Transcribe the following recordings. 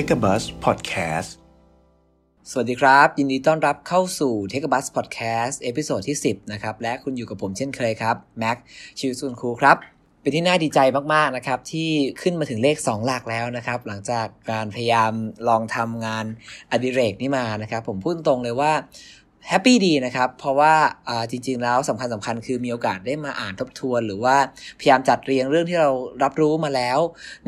Take a Bus Podcast สวัสดีครับ ยินดีต้อนรับเข้าสู่ Take a Bus Podcast episode ที่ 10 นะครับ และคุณอยู่กับผมเช่นเคยครับ แม็กชิวซุนครูครับ เป็นที่น่าดีใจมาก ๆ นะครับ ที่ขึ้นมาถึงเลข 2 หลักแล้วนะครับ หลังจากการพยายามลองทำงานอดิเรกนี่มานะครับ ผมพูดตรงเลยว่า happy ดีนะครับ เพราะว่าจริง ๆ แล้วสำคัญสำคัญคือมีโอกาสได้มาอ่านทบทวน หรือว่าพยายามจัดเรียงเรื่องที่เรารับรู้มาแล้ว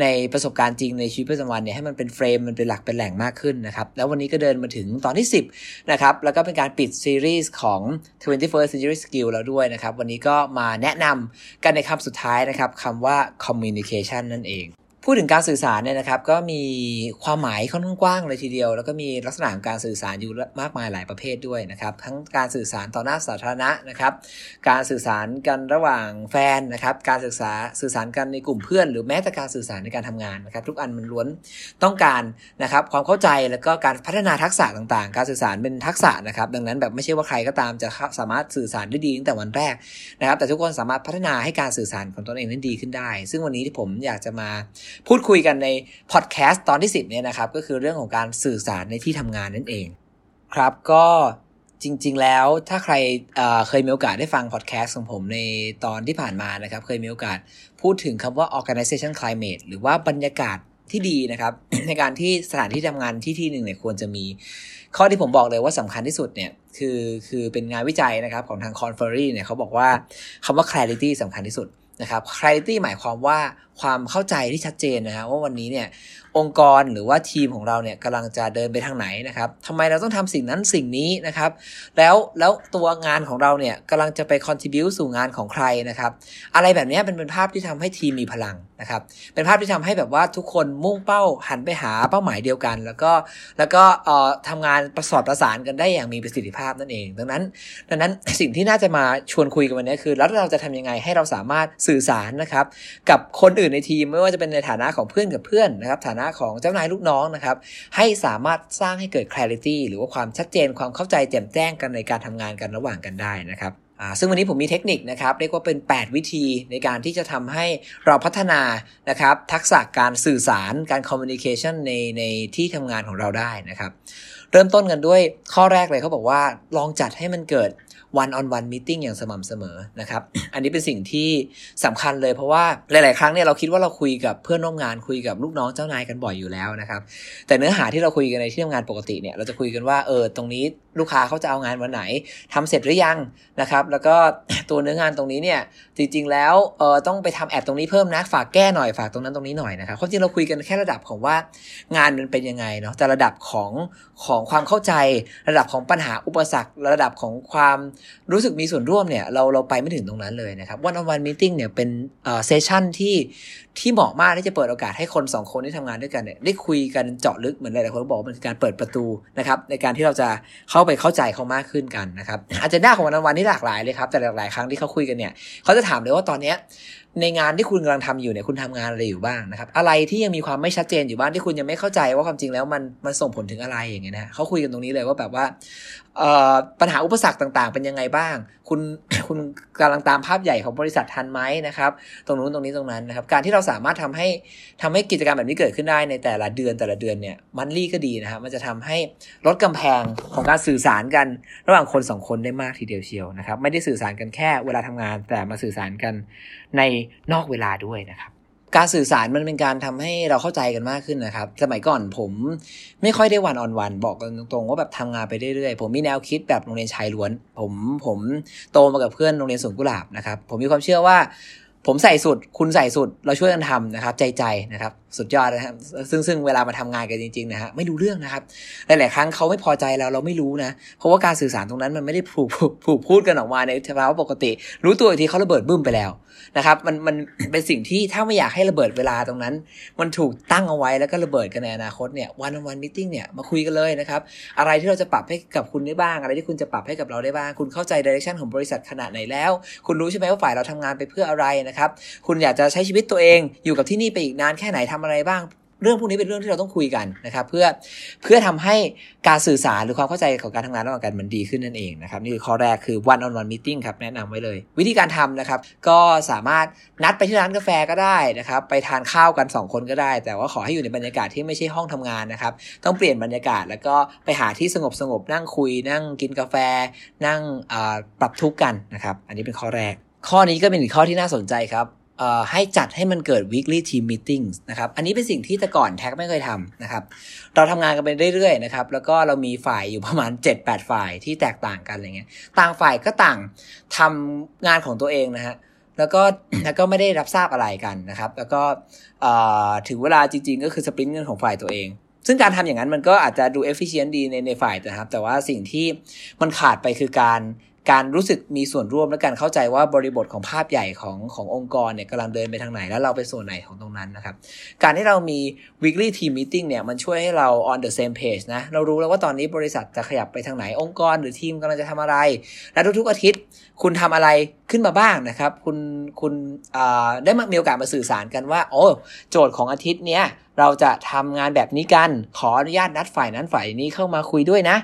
ในประสบการณ์จริงในชีวิตประจำวันเนี่ยให้มันเป็นเฟรมมันเป็นหลักเป็นแหล่งมากขึ้นนะครับ แล้ววันนี้ก็เดินมาถึงตอนที่ 10 นะครับ แล้วก็เป็นการปิดซีรีส์ของ 21st Century Skill แล้วด้วยนะครับ วันนี้ก็มาแนะนำกันในคำสุดท้ายนะครับคำว่า communication นั่นเอง พูดถึงการสื่อสารเนี่ยนะครับ ก็มีความหมายค่อนข้างกว้างเลยทีเดียว แล้วก็มีลักษณะของการสื่อสารอยู่มากมายหลายประเภทด้วยนะครับ ทั้งการสื่อสารต่อหน้าสาธารณะนะครับ การสื่อสารกันระหว่างแฟนนะครับ การศึกษาสื่อสารกันในกลุ่มเพื่อน หรือแม้แต่การสื่อสารในการทำงานนะครับ ทุกอันมันล้วนต้องการนะครับความเข้าใจแล้วก็การพัฒนาทักษะต่างๆ การสื่อสารเป็นทักษะนะครับ ดังนั้นแบบไม่ใช่ว่าใครก็ตามจะสามารถสื่อสารได้ดีตั้งแต่วันแรกนะครับ แต่ทุกคนสามารถพัฒนาให้การสื่อสารของตนเองนั้นดีขึ้นได้ ซึ่งวันนี้ที่ผมอยากจะมาพูดคุยกันในพอดแคสต์ตอนที่ 10เนี่ยนะครับก็คือเรื่องของการสื่อสารในที่ทำงานนั่นเอง ครับก็จริง ๆ แล้วถ้าใครเเคยมีโอกาสได้ฟังพอดแคสต์ของผมในตอนที่ผ่านมานะครับ เคยมีโอกาสพูดถึงคำว่า organization climate หรือว่าบรรยากาศที่ดีนะครับ ในการที่สถานที่ทำงานที่ที่หนึ่งเนี่ยควรจะมี ข้อที่ผมบอกเลยว่าสำคัญที่สุดเนี่ยคือคือเป็นงานวิจัยนะครับของทาง c o n f e r y เนี่ยเขาบอกว่าคำว่า clarity สำคัญที่สุด นะครับ clarity หมายความว่าความเข้าใจที่ชัดเจนนะฮะว่าวันนี้เนี่ยองค์กรหรือว่าทีมของเราเนี่ยกำลังจะเดินไปทางไหนนะครับทำไมเราต้องทำสิ่งนั้นสิ่งนี้นะครับ แล้วแล้วตัวงานของเราเนี่ยกำลังจะไป contribu สู่งานของใครนะครับ อะไรแบบนี้เป็นเป็นภาพที่ทำให้ทีมมีพลังนะครับ เป็นภาพที่ทำให้แบบว่าทุกคนมุ่งเป้าหันไปหาเป้าหมายเดียวกัน แล้วก็แล้วก็เอ่อทำงานประสอบประสานกันได้อย่างมีประสิทธิภาพนั่นเอง ดังนั้น ดังนั้นสิ่งที่น่าจะมาชวนคุยกันวันนี้คือ แล้วเราจะทำยังไงให้เราสามารถสื่อสารนะครับ กับคนอื่นในทีมไม่ว่าจะเป็นในฐานะของเพื่อนกับเพื่อนนะครับฐานะของเจ้านายลูกน้องนะครับ ให้สามารถสร้างให้เกิด clarity หรือว่าความชัดเจนความเข้าใจแจ่มแจ้งกันในการทำงานกันระหว่างกันได้นะครับซึ่งวันนี้ผมมีเทคนิคนะครับเรียกว่าเป็น 8 วิธีในการที่จะทำให้เราพัฒนานะครับทักษะการสื่อสารการคอมมิวนิเคชันในในที่ทำงานของเราได้นะครับ เริ่มต้นกันด้วยข้อแรกเลยเขาบอกว่าลองจัดให้มันเกิด one on one meeting อย่างสม่ำเสมอนะครับ อันนี้เป็นสิ่งที่สำคัญเลยเพราะว่าหลาย ๆ ครั้งเนี่ยเราคิดว่าเราคุยกับเพื่อนร่วมงานคุยกับลูกน้องเจ้านายกันบ่อยอยู่แล้วนะครับ แต่เนื้อหาที่เราคุยกันในที่ทำงานปกติเนี่ยเราจะคุยกันว่าเออตรงนี้ลูกค้าเขาจะเอางานวันไหนทำเสร็จหรือยังนะครับ แล้วก็ตัวเนื้องานตรงนี้เนี่ยจริง ๆ แล้วเออต้องไปทำแอดตรงนี้เพิ่มนะฝากแก้หน่อยฝากตรงนั้นตรงนี้หน่อยนะครับความจริงเราคุยกันแค่ระดับของว่างานมันเป็นยังไงเนาะแต่ระดับของของความเข้าใจ ระดับของปัญหาอุปสรรค ระดับของความรู้สึกมีส่วนร่วมเนี่ยเราเราไปไม่ถึงตรงนั้นเลยนะครับวันออนวันมิ팅เนี่ยเป็นเซสชั่นที่ที่เหมาะมากที่จะเปิดโอกาสให้คนสองคนที่ทำงานด้วยกันเนี่ยได้คุยกันเจาะลึกเหมือนหลายๆคนบอกมันคือการเปิดประตูนะครับในการที่เราจะเข้าไปเข้าใจเขามากขึ้นกันนะครับอาจจะหน้าของวันวันนี่หลากหลายเลยครับแต่หลาย ๆ ครั้งที่เขาคุยกันเนี่ยเขาจะถามเลยว่าตอนเนี้ย ในงานที่คุณกำลังทำอยู่เนี่ยคุณทำงานอะไรอยู่บ้างนะครับ อะไรที่ยังมีความไม่ชัดเจนอยู่บ้างที่คุณยังไม่เข้าใจว่าความจริงแล้วมันมันส่งผลถึงอะไรอย่างเงี้ยนะเขาคุยกันตรงนี้เลยว่าแบบว่าปัญหาอุปสรรคต่างๆ เป็นยังไงบ้าง คุณคุณกำลังตามภาพใหญ่ของบริษัททันไหมนะครับ ตรงนู้นตรงนี้ตรงนั้นนะครับ การที่เราสามารถทำให้ทำให้กิจกรรมแบบนี้เกิดขึ้นได้ในแต่ละเดือนแต่ละเดือนเนี่ยมันลี่ก็ดีนะครับมันจะทำให้ลดกำแพงของการสื่อสารกันระหว่างคนสองคนได้มากทีเดียวเชียวนะครับ ไม่ได้สื่อสารกันแค่เวลาทำงานแต่มาสื่อสารกันในนอกเวลาด้วยนะครับ การสื่อสารมันเป็นการทำให้เราเข้าใจกันมากขึ้นนะครับ สมัยก่อนผมไม่ค่อยได้วันออนวันบอกกันตรงๆว่าแบบทำงานไปเรื่อยๆ ผมมีแนวคิดแบบโรงเรียนชายล้วน ผมผมโตมากับเพื่อนโรงเรียนสวนกุหลาบนะครับ ผมมีความเชื่อว่าผมใส่สุด คุณใส่สุด เราช่วยกันทำนะครับ ใจใจนะครับ สุดยอดนะครับซึ่งซึ่งเวลามาทำงานกันจริงๆนะฮะไม่รู้เรื่องนะครับหลายๆครั้งเขาไม่พอใจเราเราไม่รู้นะ เพราะว่าการสื่อสารตรงนั้นมันไม่ได้ผูกผูกพูดกันออกมาในภาวะปกติ รู้ตัวอีกทีเขาระเบิดบึ้มไปแล้วนะครับมันมันเป็นสิ่งที่ถ้าไม่อยากให้ระเบิดเวลาตรงนั้น มันถูกตั้งเอาไว้แล้วก็ระเบิดกันในอนาคตเนี่ยวันวันมิ팅เนี่ยมาคุยกันเลยนะครับอะไรที่เราจะปรับให้กับคุณได้บ้าง อะไรที่คุณจะปรับให้กับเราได้บ้าง คุณเข้าใจดิเรกชันของบริษัทขนาดไหนแล้ว คุณรู้ใช่ไหมว่าฝ่ายเราทำงานไปเพื่ออะไรนะครับคุณอยากจะใช้ชีวิตตัวเองอยู่กับที่นี่ไปอีกนานแค่ไหนทำอะไรบ้างเรื่องพวกนี้เป็นเรื่องที่เราต้องคุยกันนะครับ เพื่อเพื่อทำให้การสื่อสารหรือความเข้าใจของการทำงานระหว่างกันมันดีขึ้นนั่นเองนะครับ นี่คือข้อแรกคือ one on one meeting ครับแนะนำไว้เลย วิธีการทำนะครับ ก็สามารถนัดไปที่ร้านกาแฟก็ได้นะครับ ไปทานข้าวกัน 2 คนก็ได้ แต่ว่าขอให้อยู่ในบรรยากาศที่ไม่ใช่ห้องทำงานนะครับ ต้องเปลี่ยนบรรยากาศ แล้วก็ไปหาที่สงบสงบนั่งคุย นั่งกินกาแฟ นั่งปรับทุกข์กันนะครับ อันนี้เป็นข้อแรก ข้อนี้ก็เป็นอีกข้อที่น่าสนใจครับ ให้จัดให้มันเกิด weekly team meetings นะครับ อันนี้เป็นสิ่งที่แต่ก่อนแท็กไม่เคยทำนะครับ เราทำงานกันไปเรื่อยๆนะครับ แล้วก็เรามีฝ่ายอยู่ประมาณ 7-8 ฝ่ายที่แตกต่างกันอะไรเงี้ย ต่างฝ่ายก็ต่างทำงานของตัวเองนะฮะ แล้วก็แล้วก็ไม่ได้รับทราบอะไรกันนะครับ แล้วก็ถึงเวลาจริงๆ ก็คือสปรินต์เงินของฝ่ายตัวเองซึ่งการทำอย่างนั้นมันก็อาจจะดูเอฟฟิเชนต์ดีในในฝ่ายนะครับ แต่ว่าสิ่งที่มันขาดไปคือการ การรู้สึกมีส่วนร่วมและการเข้าใจว่าบริบทของภาพใหญ่ของขององค์กรเนี่ยกำลังเดินไปทางไหน แล้วเราไปส่วนไหนของตรงนั้นนะครับ การที่เรามี weekly team meeting เนี่ยมันช่วยให้เรา on the same page นะ เรารู้แล้วว่าตอนนี้บริษัทจะขยับไปทางไหนองค์กรหรือทีมกำลังจะทำอะไร และทุกๆอาทิตย์ คุณทำอะไร ขึ้นมาบ้างนะครับ คุณคุณได้มามีโอกาสมาสื่อสารกันว่า โอ้โจทย์ของอาทิตย์เนี้ยเราจะทำงานแบบนี้กัน ขออนุญาตนัดฝ่ายนั้นฝ่ายนี้เข้ามาคุยด้วยนะ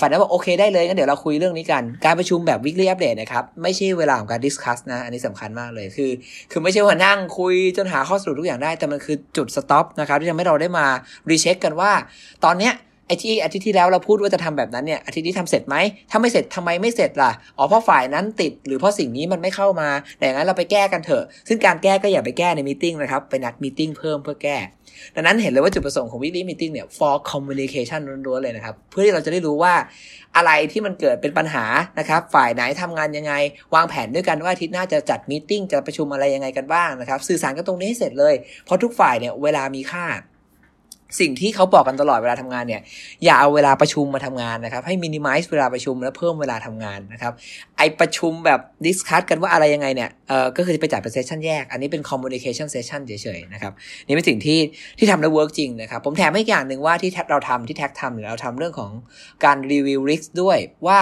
ฝ่ายนั้นบอกโอเคได้เลยงั้นเดี๋ยวเราคุยเรื่องนี้กัน การประชุมแบบ weekly update นะครับ ไม่ใช่เวลาของการ discuss นะ อันนี้สำคัญมากเลยคือ คือไม่ใช่ว่านั่งคุยจนหาข้อสรุปทุกอย่างได้ แต่มันคือจุด stop นะครับที่ทำให้เราได้มา recheck กันว่า ตอนเนี้ย ไอ้ที่อาทิตย์ที่แล้วเราพูดว่าจะทำแบบนั้นเนี่ยอาทิตย์นี้ทำเสร็จไหมถ้าไม่เสร็จทำไมไม่เสร็จล่ะอ๋อเพราะฝ่ายนั้นติดหรือเพราะสิ่งนี้มันไม่เข้ามา แต่อย่างนั้นเราไปแก้กันเถอะ ซึ่งการแก้ก็อย่าไปแก้ในมีติ้งนะครับไปนัดมีติ้งเพิ่มเพื่อแก้ดังนั้นเห็นเลยว่าจุดประสงค์ของ weekly meeting เนี่ย for communication ล้วนๆเลยนะครับ เพื่อที่เราจะได้รู้ว่าอะไรที่มันเกิดเป็นปัญหานะครับ ฝ่ายไหนทำงานยังไง วางแผนด้วยกันว่าอาทิตย์หน้าจะจัดมีติ้งจะประชุมอะไรยังไงกันบ้างนะครับ สื่อสารกันตรงนี้ให้เสร็จเลย เพราะทุกฝ่ายเนี่ยเวลามีค่า สิ่งที่เขาบอกกันตลอดเวลาทำงานเนี่ย อย่าเอาเวลาประชุมมาทำงานนะครับ ให้มินิมัลเวลาประชุมแล้วเพิ่มเวลาทำงานนะครับ ไอ้ประชุมแบบ discuss กันว่าอะไรยังไงเนี่ย เออก็คือไปจัดเป็น session แยก อันนี้เป็น communication session เฉยๆนะครับ นี่เป็นสิ่งที่ที่ทำแล้ว work จริงนะครับ ผมแถมให้อย่างหนึ่งว่าที่เราทำที่แท็กทำหรือเราทำเรื่องของการ review risk ด้วยว่า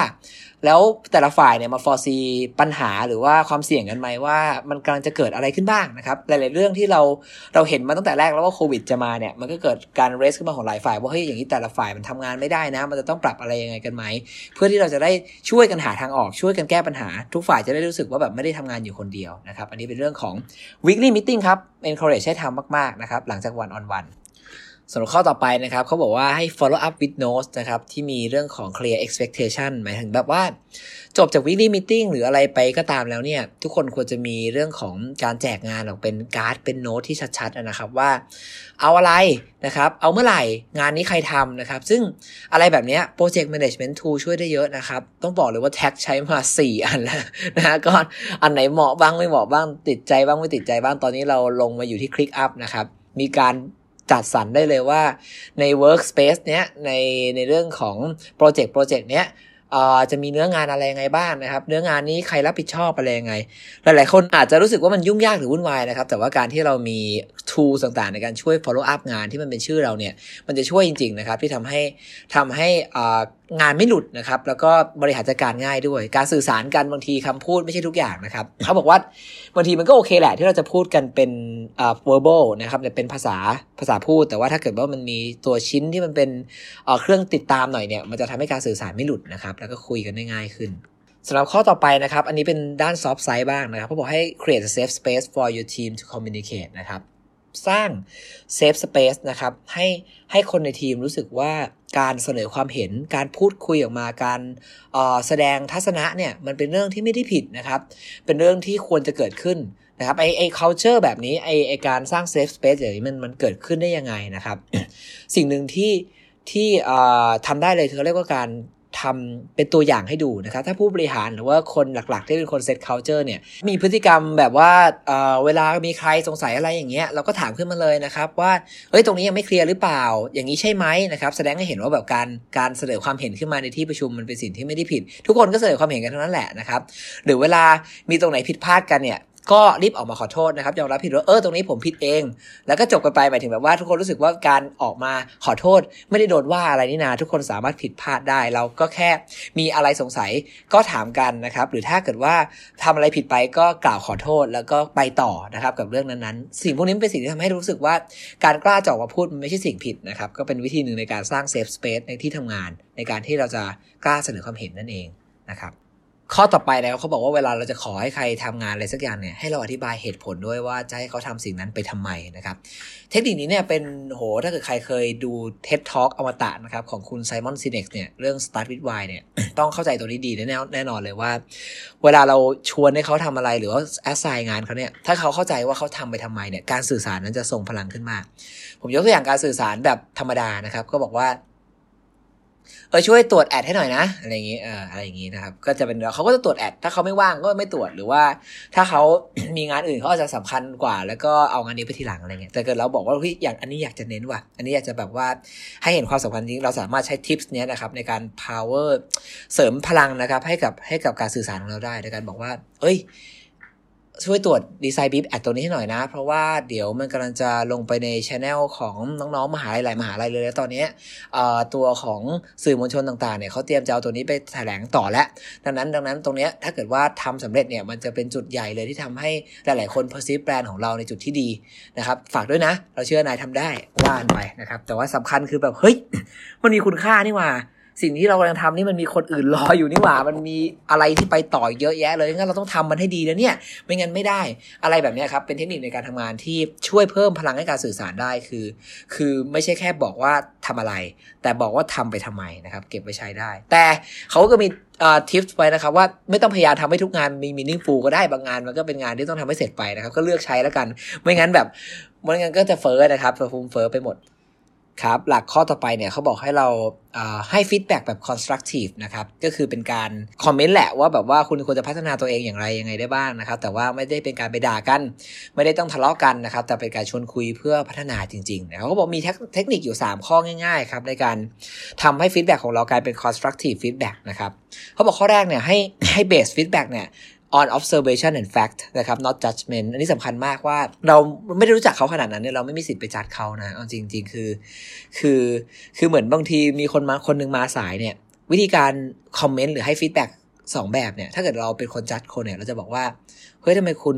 แล้วแต่ละฝ่ายเนี่ยมา foresee ปัญหาหรือว่าความเสี่ยงกันไหมว่า มันกำลังจะเกิดอะไรขึ้นบ้างนะครับ หลาย ๆ เรื่องที่เราเราเห็นมาตั้งแต่แรกแล้วว่าโควิดจะมาเนี่ยมันก็เกิดการเรสขึ้นมาของหลายฝ่ายว่าเฮ้ยอย่างนี้แต่ละฝ่ายมันทำงานไม่ได้นะ มันจะต้องปรับอะไรยังไงกันไหมเพื่อที่เราจะได้ช่วยกันหาทางออกช่วยกันแก้ปัญหา ทุกฝ่ายจะได้รู้สึกว่าแบบไม่ได้ทำงานอยู่คนเดียวนะครับ อันนี้เป็นเรื่องของ weekly meeting ครับ encourage ให้ทำมาก ๆ นะครับหลังจากวัน on one สำ หรับข้อต่อไปนะครับเขาบอกว่าให้ follow up with notes นะครับที่มีเรื่องของ clear expectation หมายถึงแบบว่า จบจาก weekly meeting หรืออะไรไปก็ตามแล้วเนี่ย ทุกคนควรจะมีเรื่องของการแจกงานออกเป็นการ์ดเป็นโน้ตที่ชัดๆนะครับว่า เอาอะไรนะครับ เอาเมื่อไหร่งานนี้ใครทำนะครับ ซึ่งอะไรแบบนี้ project management tool ช่วยได้เยอะนะครับ ต้องบอกเลยว่าแท็กใช้มา 4 อันแล้วนะฮะก็อันไหนเหมาะบ้างไม่เหมาะบ้างติดใจบ้างไม่ติดใจบ้างตอนนี้เราลงมาอยู่ที่ ClickUp นะครับมีการ จัดสรรได้เลยว่าใน workspace เนี้ยในในเรื่องของโปรเจกต์โปรเจกต์เนี้ยจะมีเนื้องานอะไรยังไงบ้างนะครับ เนื้องานนี้ใครรับผิดชอบอะไรยังไง หลายๆคนอาจจะรู้สึกว่ามันยุ่งยากหรือวุ่นวายนะครับ แต่ว่าการที่เรามี tools ต่างๆ ในการช่วย follow up งานที่มันเป็นชื่อเราเนี่ย มันจะช่วยจริง ๆ นะครับ ที่ทำให้ทำให้งานไม่หลุดนะครับ แล้วก็บริหารจัดการง่ายด้วย การสื่อสารกันบางทีคำพูดไม่ใช่ทุกอย่างนะครับ เขาบอกว่าบางทีมันก็โอเคแหละ ที่เราจะพูดกันเป็น verbal นะครับเป็นภาษาภาษาพูด แต่ว่าถ้าเกิดว่ามันมีตัวชิ้นที่มันเป็นเครื่องติดตามหน่อยเนี่ย มันจะทำให้การสื่อสารไม่หลุดนะครับ แล้วก็คุยกันได้ง่ายขึ้นสำหรับข้อต่อไปนะครับ อันนี้เป็นด้าน soft side บ้างนะครับเขาบอกให้ create a safe space for your team to communicate นะครับ สร้างเซฟสเปซนะครับให้ให้คนในทีมรู้สึกว่าการเสนอความเห็นการพูดคุยออกมาการแสดงทัศนะเนี่ยมันเป็นเรื่องที่ไม่ได้ผิดนะครับ เป็นเรื่องที่ควรจะเกิดขึ้นนะครับไอไอ culture แบบนี้ไอไอการสร้างเซฟสเปซอย่างนี้มันมันเกิดขึ้นได้ยังไงนะครับ สิ่งหนึ่งที่ที่ทำได้เลยคือเรียกว่าการ ทำเป็นตัวอย่างให้ดูนะครับ ถ้าผู้บริหารหรือว่าคนหลักๆ ที่เป็นคนเซต culture เนี่ย มีพฤติกรรมแบบว่าเเวลามีใครสงสัยอะไรอย่างเงี้ย เราก็ถามขึ้นมาเลยนะครับ ว่าเฮ้ยตรงนี้ยังไม่เคลียร์หรือเปล่า อย่างนี้ใช่ไหมนะครับ แสดงให้เห็นว่าแบบการการเสนอความเห็นขึ้นมาในที่ประชุมมันเป็นสิ่งที่ไม่ได้ผิด ทุกคนก็เสนอความเห็นกันทั้งนั้นแหละนะครับ หรือเวลามีตรงไหนผิดพลาดกันเนี่ย ก็รีบออกมาขอโทษนะครับยอมรับผิดว่าเออตรงนี้ผมผิดเอง แล้วก็จบกันไปหมายถึงแบบว่าทุกคนรู้สึกว่าการออกมาขอโทษ ไม่ได้โดนว่าอะไรนี่นาทุกคนสามารถผิดพลาดได้ เราก็แค่มีอะไรสงสัยก็ถามกันนะครับ หรือถ้าเกิดว่าทำอะไรผิดไปก็กล่าวขอโทษแล้วก็ไปต่อนะครับกับเรื่องนั้นๆ สิ่งพวกนี้เป็นสิ่งที่ทำให้รู้สึกว่าการกล้าจะออกมาพูดมันไม่ใช่สิ่งผิดนะครับก็เป็นวิธีหนึ่งในการสร้างเซฟสเปซในที่ทำงาน ในการที่เราจะกล้าเสนอความเห็นนั่นเองนะครับ ข้อต่อไปแล้วเขาบอกว่าเวลาเราจะขอให้ใครทำงานอะไรสักอย่างเนี่ยให้เราอธิบายเหตุผลด้วยว่าจะให้เขาทำสิ่งนั้นไปทำไมนะครับ เทคนิคนี้เนี่ยเป็นโหถ้าเกิดใครเคยดู TED Talk อมตะนะครับของคุณไซมอนซินเน็กเนี่ยเรื่อง Start with Why เนี่ยต้องเข้าใจตัวนี้ดีแน่แน่นอนเลยว่า เวลาเราชวนให้เขาทำอะไรหรือว่า assign งานเขาเนี่ยถ้าเขาเข้าใจว่าเขาทำไปทำไมเนี่ยการสื่อสารนั้นจะส่งพลังขึ้นมาก ผมยกตัวอย่างการสื่อสารแบบธรรมดานะครับก็บอกว่า เออช่วยตรวจแอดให้หน่อยนะอะไรอย่างนี้เอออะไรอย่างนี้นะครับ ก็จะเป็นเขาก็จะตรวจแอดถ้าเขาไม่ว่างก็ไม่ตรวจหรือว่า ถ้าเขามีงานอื่นเขาอาจจะสำคัญกว่า แล้วก็เอางานนี้ไปทีหลังอะไรเงี้ยแต่เกิดเราบอกว่าเฮ้ยอย่างอันนี้อยากจะเน้นว่ะอันนี้อยากจะแบบว่าให้เห็นความสำคัญจริงเราสามารถใช้ทิปส์เนี้ยนะครับในการ power เสริมพลังนะครับให้กับให้กับการสื่อสารของเราได้ในการบอกว่า เอ้ย ช่วยตรวจดีไซน์บีบแอดตัวนี้ให้หน่อยนะ เพราะว่าเดี๋ยวมันกำลังจะลงไปในช anel ของน้องๆ มหาลัยหลายมหาลัยเลยแล้วตอนนี้ตัวของสื่อมวลชนต่างๆเนี่ยเขาเตรียมจะเอาตัวนี้ไปแถลงต่อแล้ว ดังนั้นดังนั้นตรงนี้ถ้าเกิดว่าทำสำเร็จเนี่ยมันจะเป็นจุดใหญ่เลยที่ทำให้หลายๆคน perceive แบรนด์ของเราในจุดที่ดีนะครับฝากด้วยนะ เราเชื่อนายทำได้ว่านไปนะครับแต่ว่าสำคัญคือแบบเฮ้ยมันมีคุณค่านี่ว่า สิ่งที่เรากำลังทำนี่มันมีคนอื่นรออยู่นี่หว่า มันมีอะไรที่ไปต่อเยอะแยะเลยงั้นเราต้องทำมันให้ดีนะเนี่ย ไม่งั้นไม่ได้ อะไรแบบนี้ครับ เป็นเทคนิคในการทำงานที่ช่วยเพิ่มพลังให้การสื่อสารได้คือ คือไม่ใช่แค่บอกว่าทำอะไร แต่บอกว่าทำไปทำไมนะครับ เก็บไปใช้ได้ แต่เขาก็มีทิปไว้นะครับว่าไม่ต้องพยายามทำให้ทุกงานมี meaningful ก็ได้บางงานมันก็เป็นงานที่ต้องทำให้เสร็จไปนะครับ ก็เลือกใช้แล้วกัน ไม่งั้นแบบไม่งั้นก็จะเฟอร์นะครับเฟอร์ฟูมเฟอร์ไปหมด ครับหลักข้อต่อไปเนี่ยเขาบอกให้เราให้ feedback แบบ constructive นะครับ ก็คือเป็นการ comment แหละว่าแบบว่าคุณควรจะพัฒนาตัวเองอย่างไรยังไงได้บ้างนะครับ แต่ว่าไม่ได้เป็นการไปด่ากัน ไม่ได้ต้องทะเลาะกันนะครับ แต่เป็นการชวนคุยเพื่อพัฒนาจริงๆเขาก็บอกมีเทคนิคอยู่ 3 ข้อง่ายๆครับในการทำให้ feedback ของเรากลายเป็น constructive feedback นะครับเขาบอกข้อแรกเนี่ยให้ให้ base feedback เนี่ย on observation and fact นะครับ not judgment อันนี้สำคัญมากว่าเราไม่ได้รู้จักเขาขนาดนั้นเนี่ยเราไม่มีสิทธิ์ไปจัดเขานะเอาจริง ๆ คือ คือคือเหมือนบางทีมีคนมาคนนึงมาสายเนี่ย วิธีการคอมเมนต์หรือให้ฟีดแบ็กสองแบบเนี่ย ถ้าเกิดเราเป็นคนจัดคนเนี่ย เราจะบอกว่า เฮ้ยทำไมคุณ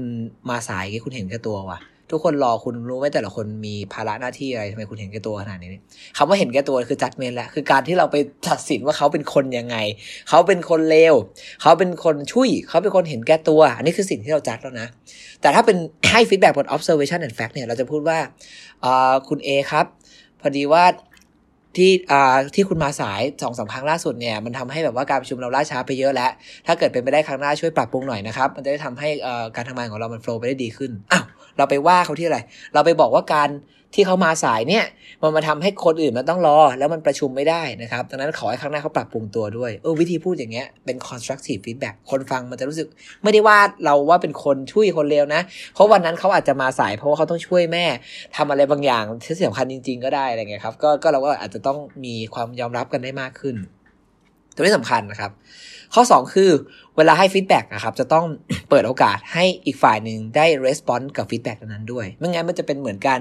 มาสายคุณเห็นแค่ตัววะ ทุกคนรอคุณรู้ไหมแต่ละคนมีภาระหน้าที่อะไรทำไมคุณเห็นแก่ตัวขนาดนี้คำว่าเห็นแก่ตัวคือจัดเมนแหละคือการที่เราไปตัดสินว่าเขาเป็นคนยังไง เขาเป็นคนเลวเขาเป็นคนช่วยเขาเป็นคนเห็นแก่ตัว อันนี้คือสิ่งที่เราจัดแล้วนะ แต่ถ้าเป็นให้ feedback บน observation and fact เนี่ยเราจะพูดว่าคุณ A ครับ พอดีว่าที่อ่าที่คุณมาสายสองสามครั้งล่าสุดเนี่ยมันทำให้แบบว่าการประชุมเราล่าช้าไปเยอะแล้ว ถ้าเกิดเป็นไปได้ครั้งหน้าช่วยปรับปรุงหน่อยนะครับ มันจะได้ทำให้การทำงานของเรามัน flow ไปได้ดีขึ้นอ้าว เราไปว่าเขาที่อะไร เราไปบอกว่าการที่เขามาสายเนี่ย มันมาทำให้คนอื่นมันต้องรอ แล้วมันประชุมไม่ได้นะครับดังนั้นขอให้ครั้งหน้าเขาปรับปรุงตัวด้วยเออวิธีพูดอย่างเงี้ยเป็น constructive feedback คนฟังมันจะรู้สึก ไม่ได้ว่าเราว่าเป็นคนชั่วคนเลวนะ เพราะวันนั้นเขาอาจจะมาสาย เพราะว่าเขาต้องช่วยแม่ทำอะไรบางอย่างที่สำคัญจริง ๆ ก็ได้อะไรเงี้ยครับก็ก็เราก็อาจจะต้องมีความยอมรับกันได้มากขึ้น ตัวนี้สำคัญนะครับ ข้อ 2 คือเวลาให้ feedback นะครับ จะต้องเปิดโอกาสให้อีกฝ่ายหนึ่งได้ response กับ feedback นั้นด้วย ไม่งั้นมันจะเป็นเหมือนการ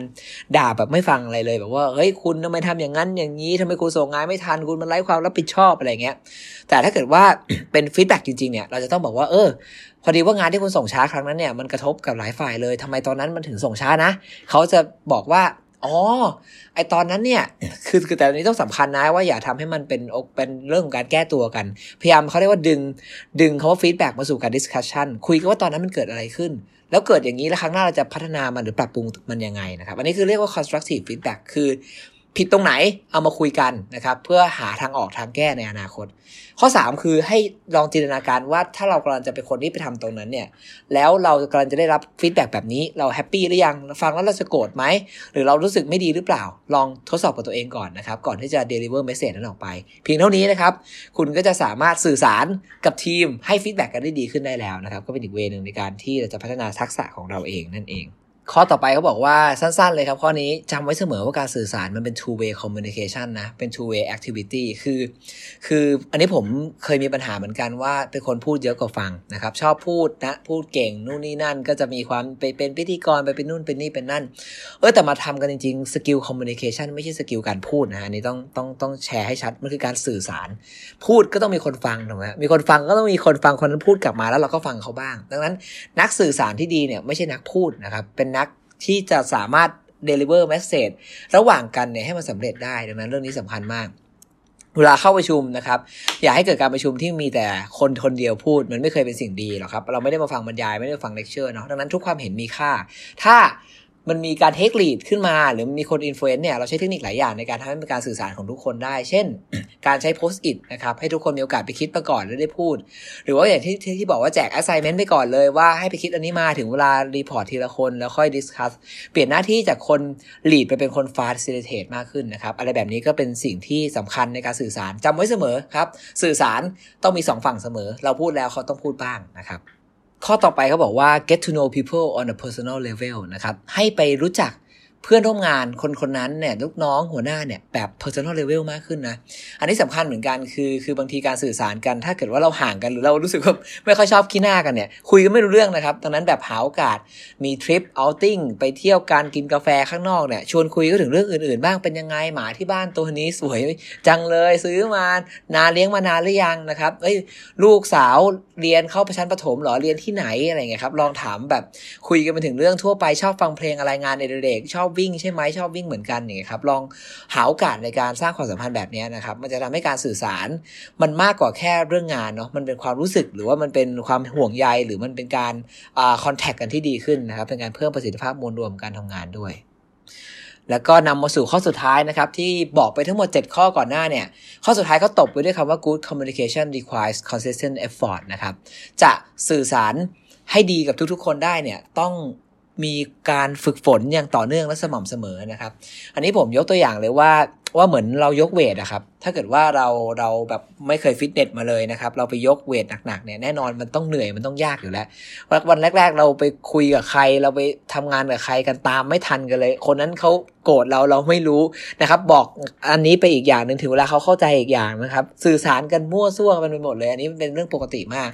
ด่าแบบไม่ฟังอะไรเลย แบบว่า เฮ้ย คุณทำไมทำอย่างนั้นอย่างนี้ทำไมคุณส่งงานไม่ทัน คุณมันไร้ความรับผิดชอบอะไรเงี้ย แต่ถ้าเกิดว่าเป็น feedback จริงๆเนี่ย เราจะต้องบอกว่า เออ พอดีว่างานที่คุณส่งช้าครั้งนั้นเนี่ย มันกระทบกับหลายฝ่ายเลยทำไมตอนนั้นมันถึงส่งช้านะ เขาจะบอกว่า อ๋อ ไอตอนนั้นเนี่ย คือคือแต่ตอนนี้ต้องสำคัญนะว่าอย่าทำให้มันเป็นเป็นเรื่องของการแก้ตัวกัน พยายามเขาเรียกว่าดึง ดึงเขาว่า feedback มาสู่การ discussion คุยกันว่าตอนนั้นมันเกิดอะไรขึ้น แล้วเกิดอย่างนี้แล้วครั้งหน้าเราจะพัฒนามันหรือปรับปรุงมันยังไงนะครับ อันนี้คือเรียกว่า constructive feedback คือ ผิดตรงไหนเอามาคุยกันนะครับ เพื่อหาทางออกทางแก้ในอนาคต ข้อ 3 คือให้ลองจินตนาการว่าถ้าเรากำลังจะเป็นคนที่ไปทำตรงนั้นเนี่ย แล้วเรากำลังจะได้รับ feedback แบบนี้เรา happy หรือยังฟังแล้วเราจะโกรธไหมหรือเรารู้สึกไม่ดีหรือเปล่า ลองทดสอบกับตัวเองก่อนนะครับ ก่อนที่จะ deliver message นั้นออกไป เพียงเท่านี้นะครับ คุณก็จะสามารถสื่อสารกับทีมให้ feedback กันได้ดีขึ้นได้แล้วนะครับ ก็เป็นอีก way นึงในการที่เราจะพัฒนาทักษะของเราเองนั่นเอง ข้อต่อไปเขาบอกว่าสั้นๆเลยครับ ข้อนี้จำไว้เสมอว่าการสื่อสารมันเป็น two way communication นะ เป็น two way activity คือ คืออันนี้ผมเคยมีปัญหาเหมือนกันว่าเป็นคนพูดเยอะกว่าฟังนะครับ ชอบพูดนะพูดเก่งนู่นนี่นั่น ก็จะมีความไปเป็นพิธีกรไปเป็นนู่นเป็นนี่เป็นนั่น เออแต่มาทำกันจริงๆสกิล communication ไม่ใช่สกิลการพูดนะอันนี้ต้องต้องต้องแชร์ให้ชัดมันคือการสื่อสาร พูดก็ต้องมีคนฟังถูกไหมมีคนฟังก็ต้องมีคนฟังคนนั้นพูดกลับมาแล้วเราก็ฟังเขาบ้าง ดังนั้นนักสื่อสารที่ดีเนี่ยไม่ใช่นักพูดนะครับเป็นนักที่จะสามารถ deliver message ระหว่างกันเนี่ยให้มันสำเร็จได้ดังนั้นเรื่องนี้สำคัญมากเวลาเข้าประชุมนะครับ อย่าให้เกิดการประชุมที่มีแต่คนคนเดียวพูด มันไม่เคยเป็นสิ่งดีหรอกครับ เราไม่ได้มาฟังบรรยายไม่ได้ฟังเลคเชอร์เนาะดังนั้นทุกความเห็นมีค่า ถ้า มันมีการ take lead ขึ้นมา หรือมีคน influence เนี่ยเราใช้เทคนิคหลายอย่างในการทำให้เป็นการสื่อสารของทุกคนได้ เช่น การใช้ Post-it นะครับให้ทุกคนมีโอกาสไปคิดมาก่อนแล้วได้พูด หรือว่าอย่างที่ที่บอกว่าแจก assignment ไปก่อนเลยว่าให้ไปคิดอันนี้มาถึงเวลา report ทีละคนแล้วค่อย discuss เปลี่ยนหน้าที่จากคน lead ไปเป็นคน facilitate มากขึ้นนะครับอะไรแบบนี้ก็เป็นสิ่งที่สำคัญในการสื่อสารจำไว้เสมอครับสื่อสารต้องมีสองฝั่งเสมอ เราพูดแล้วเขาต้องพูดบ้างนะครับ ข้อต่อไปเขาบอกว่า get to know people on a personal level นะครับ ให้ไปรู้จักเพื่อนร่วมงานคนคนนั้นเนี่ยลูกน้องหัวหน้าเนี่ยแบบ personal level มากขึ้นนะ อันนี้สำคัญเหมือนกันคือคือบางทีการสื่อสารกัน ถ้าเกิดว่าเราห่างกันหรือเรารู้สึกว่าไม่ค่อยชอบขี้หน้ากันเนี่ย คุยกันไม่รู้เรื่องนะครับดังนั้นแบบหาโอกาสมีทริปเอาติ้งไปเที่ยวการกินกาแฟข้างนอกเนี่ยชวนคุยก็ถึงเรื่องอื่นๆ บ้างเป็นยังไงหมาที่บ้านตัวนี้สวยจังเลยซื้อมานานเลี้ยงมานานหรือยังนะครับเอ้ยลูกสาว เรียนเข้าประชันประถมหรอเรียนที่ไหนอะไรเงี้ยครับลองถามแบบคุยกันไปถึงเรื่องทั่วไปชอบฟังเพลงอะไรงานในเด็กชอบวิ่งใช่ไหมชอบวิ่งเหมือนกันอย่างเงี้ยครับลองหาโอกาสในการสร้างความสัมพันธ์แบบนี้นะครับมันจะทำให้การสื่อสารมันมากกว่าแค่เรื่องงานเนาะมันเป็นความรู้สึกหรือว่ามันเป็นความห่วงใยหรือมันเป็นการอ่าคอนแทคกันที่ดีขึ้นนะครับเป็นการเพิ่มประสิทธิภาพมวลรวมการทำงานด้วย แล้วก็นำมาสู่ข้อสุดท้ายนะครับ ที่บอกไปทั้งหมด 7 ข้อก่อนหน้าเนี่ย ข้อสุดท้ายเขาตบไปด้วยคำว่า good communication requires consistent effort นะครับ จะสื่อสารให้ดีกับทุกๆ คนได้เนี่ยต้องมีการฝึกฝนอย่างต่อเนื่องและสม่ำเสมอนะครับ อันนี้ผมยกตัวอย่างเลยว่า ว่าเหมือนเรายกเวทอะครับ ถ้าเกิดว่าเราเราแบบไม่เคยฟิตเนสมาเลยนะครับ เราไปยกเวทหนักๆเนี่ยแน่นอนมันต้องเหนื่อยมันต้องยากอยู่แล้ว วันแรก ๆ เราไปคุยกับใคร เราไปทำงานกับใครกันตามไม่ทันกันเลย คนนั้นเขาโกรธเราเราไม่รู้นะครับ บอกอันนี้ไปอีกอย่างหนึ่งถึงเวลาเขาเข้าใจอีกอย่างนะครับ สื่อสารกันมั่วซั่วกันไปหมดเลย อันนี้เป็นเรื่องปกติมาก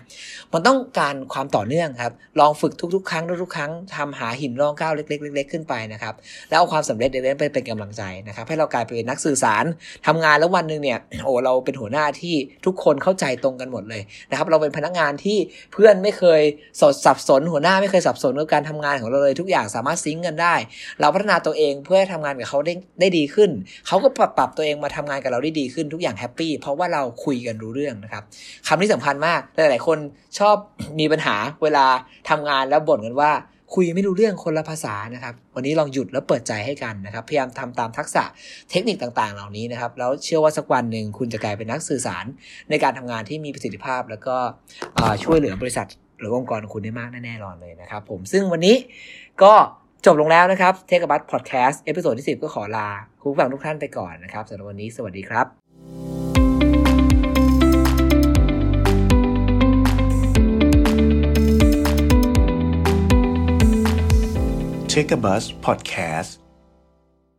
มันต้องการความต่อเนื่องครับ ลองฝึกทุกๆ ครั้งทุกๆครั้งทำหาหินรองก้าวเล็กๆเล็กๆขึ้นไปนะครับ แล้วเอาความสำเร็จเล็กๆไปเป็นกำลังใจนะครับ ให้เรากลายเป็นนักสื่อสารทำงานแล้ววันหนึ่งเนี่ยโอ้เราเป็นหัวหน้าที่ทุกคนเข้าใจตรงกันหมดเลยนะครับเราเป็นพนักงานที่เพื่อนไม่เคยสดสับสน หัวหน้าไม่เคยสับสนกับการทำงานของเราเลย ทุกอย่างสามารถซิงก์กันได้ เราพัฒนาตัวเองเพื่อให้ทำงานกับเขาได้ได้ดีขึ้น เขาก็ปรับปรับตัวเองมาทำงานกับเราได้ดีขึ้นทุกอย่างแฮปปี้เพราะว่าเราคุยกันรู้เรื่องนะครับคำนี้สำคัญมากหลายๆคนชอบมีปัญหาเวลาทำงานแล้วบ่นกันว่า คุยไม่รู้เรื่องคนละภาษานะครับ วันนี้ลองหยุดแล้วเปิดใจให้กันนะครับ พยายามทำตามทักษะเทคนิคต่างๆ เหล่านี้นะครับ แล้วเชื่อว่าสักวันหนึ่งคุณจะกลายเป็นนักสื่อสารในการทำงานที่มีประสิทธิภาพ แล้วก็ช่วยเหลือบริษัทหรือองค์กรของคุณได้มากแน่ๆนอนเลยนะครับ ผมซึ่งวันนี้ก็จบลงแล้วนะครับเทคบัตพอดแคสต์ episode ที่ 10 ก็ขอลาคุณผู้ฟังทุกท่านไปก่อนนะครับสำหรับวันนี้สวัสดีครับ Take a Bus Podcast